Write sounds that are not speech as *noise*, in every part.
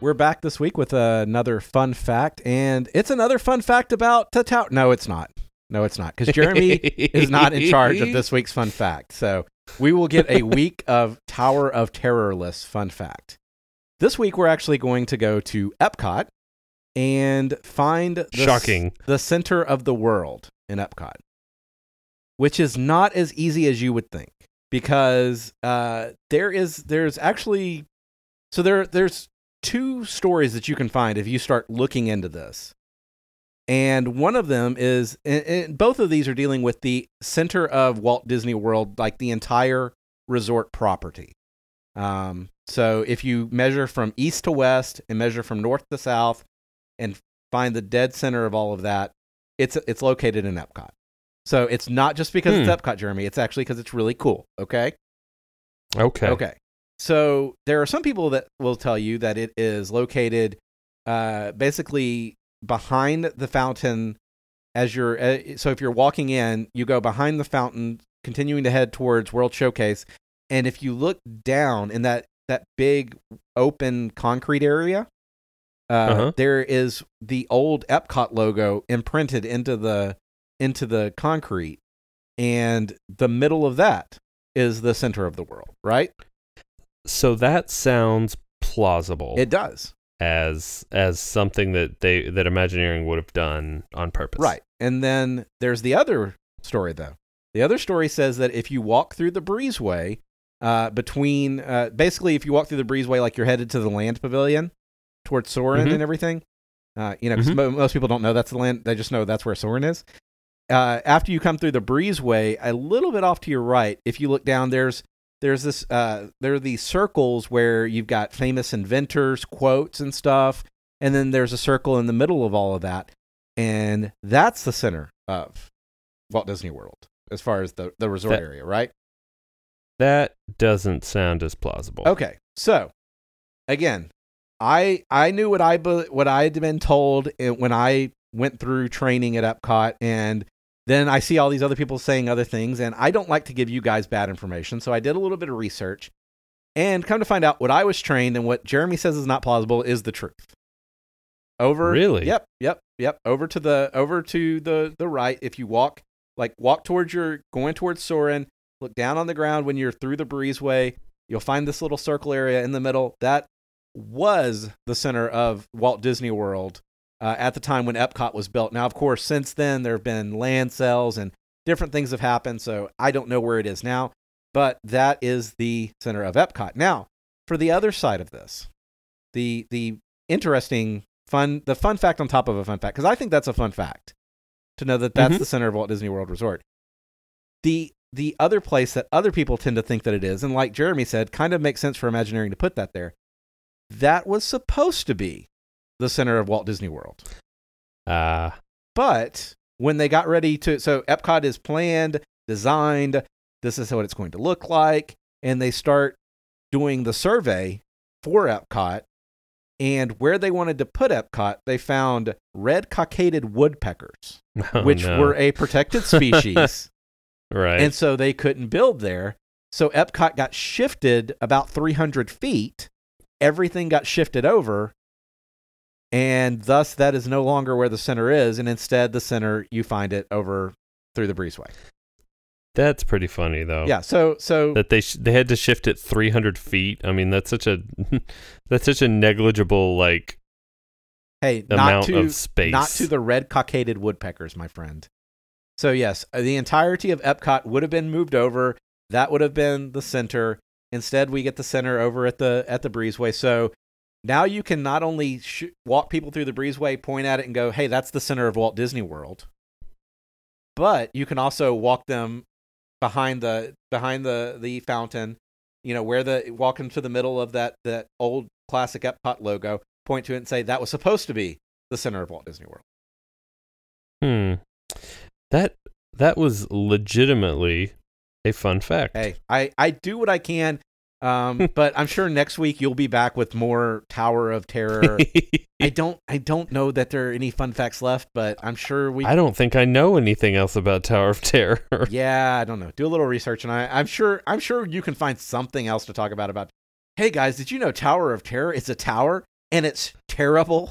we're back this week with another fun fact, and it's another fun fact about the tower. No, it's not. No, it's not, because Jeremy is not in charge of this *laughs* week's fun fact. So we will get a week *laughs* of Tower of Terrorless fun fact. This week, we're actually going to go to Epcot and find the, Shocking. the center of the world in Epcot, which is not as easy as you would think because uh, there is there's actually so there there's two stories that you can find if you start looking into this. And one of them is, and, both of these are dealing with the center of Walt Disney World, like the entire resort property. Um, so if you measure from east to west and measure from north to south and find the dead center of all of that, it's it's located in Epcot. So it's not just because it's Hmm. Epcot, Jeremy. It's actually because it's really cool. Okay. Okay. Okay. So there are some people that will tell you that it is located uh, basically behind the fountain as you're uh, so if you're walking in, you go behind the fountain continuing to head towards World Showcase and if you look down in that that big open concrete area uh, Uh-huh. there is the old Epcot logo imprinted into the into the concrete and the middle of that is the center of the world, right? So that sounds plausible It does. as as something that they that Imagineering would have done on purpose. Right. And then there's the other story, though. The other story says that if you walk through the breezeway, uh, between uh, basically, if you walk through the breezeway like you're headed to the land pavilion towards Soarin' Mhm. and everything, uh, you know, 'cause Mhm. mo- most people don't know that's the land. They just know that's where Soarin' is. Uh, after you come through the breezeway, a little bit off to your right, if you look down, there's there's this uh, there are these circles where you've got famous inventors quotes and stuff, and then there's a circle in the middle of all of that, and that's the center of Walt Disney World as far as the the resort That- area, right? That doesn't sound as plausible. Okay, so again, I I knew what I what I had been told when I went through training at Epcot, and then I see all these other people saying other things, and I don't like to give you guys bad information, so I did a little bit of research, and come to find out what I was trained and what Jeremy says is not plausible is the truth. Over Really? Yep, yep, yep. Over to the over to the the right. If you walk like walk towards your going towards Soarin', look down on the ground when you're through the breezeway. You'll find this little circle area in the middle. That was the center of Walt Disney World uh, at the time when Epcot was built. Now, of course, since then there have been land sales and different things have happened. So I don't know where it is now, but that is the center of Epcot. Now, for the other side of this, the the interesting fun the fun fact on top of a fun fact because I think that's a fun fact to know that that's Mhm. the center of Walt Disney World Resort. The the other place that other people tend to think that it is, and like Jeremy said, kind of makes sense for Imagineering to put that there. That was supposed to be the center of Walt Disney World. Ah, But when they got ready to, so Epcot is planned, designed, this is what it's going to look like, and they start doing the survey for Epcot. And where they wanted to put Epcot, they found red cockaded woodpeckers, *laughs* oh, which no. were a protected species. *laughs* right. and so they couldn't build there. So Epcot got shifted about 300 feet. Everything got shifted over. And thus, that is no longer where the center is. And instead, the center, you find it over through the breezeway. that's pretty funny though. Yeah. So, so That they sh- they had to shift it 300 feet. I mean, that's such a *laughs* that's such a negligible like hey, not amount to, of space. not to the red cockaded woodpeckers, my friend. So, yes, uh, the entirety of Epcot would have been moved over. That would have been the center. Instead, we get the center over at the at the breezeway. So now you can not only sh- walk people through the breezeway, point at it, and go, "Hey, that's the center of Walt Disney World," but you can also walk them behind the behind the the fountain. You know where the walk into the middle of that that old classic Epcot logo, point to it, and say that was supposed to be the center of Walt Disney World. Hmm. That that was legitimately a fun fact. Hey, I I do what I can. Um, *laughs* but I'm sure next week you'll be back with more Tower of Terror. *laughs* I don't I don't know that there are any fun facts left, but I'm sure we I don't think I know anything else about Tower of Terror. *laughs* Yeah, I don't know. Do a little research and I, I'm sure I'm sure you can find something else to talk about about Hey guys, did you know Tower of Terror is a tower and it's terrible.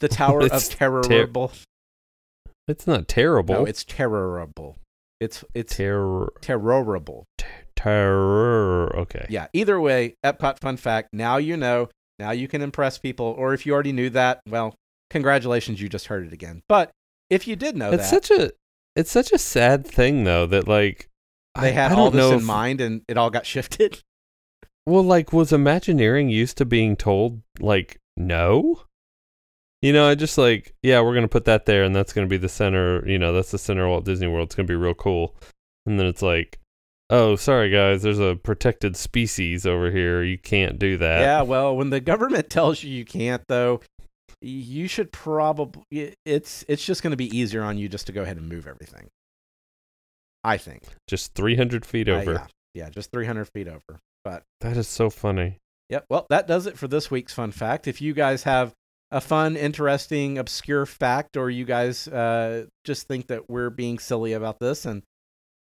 The Tower of Terrible. It's not terrible. no, it's terrible. It's it's terror. terrible. Terror. Okay. Yeah. Either way, Epcot fun fact. Now you know. Now you can impress people. Or if you already knew that, well, congratulations, you just heard it again. But if you did know it's that, such a it's such a sad thing though that like they I- had I all this in if- mind and it all got *laughs* shifted. Well, like was Imagineering used to being told like no? You know, I just like yeah, we're gonna put that there, and that's gonna be the center. You know, that's the center of Walt Disney World. It's gonna be real cool. And then it's like, oh, sorry guys, there's a protected species over here. You can't do that. yeah. Well, when the government *laughs* tells you you can't, though, you should probably. It's it's just going to be easier on you just to go ahead and move everything. I think. Just 300 feet Uh, over. yeah. Yeah, just 300 feet over. But That is so funny. Yep. Well, that does it for this week's fun fact. If you guys have a fun, interesting, obscure fact, or you guys uh, just think that we're being silly about this, and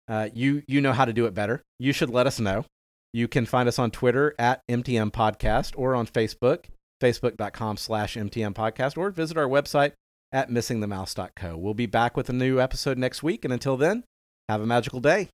uh, you you know how to do it better, you should let us know. You can find us on Twitter at MTM Podcast or on Facebook, facebook.com slash MTM Podcast, or visit our website at missingthemouse.co. We'll be back with a new episode next week, and until then, have a magical day.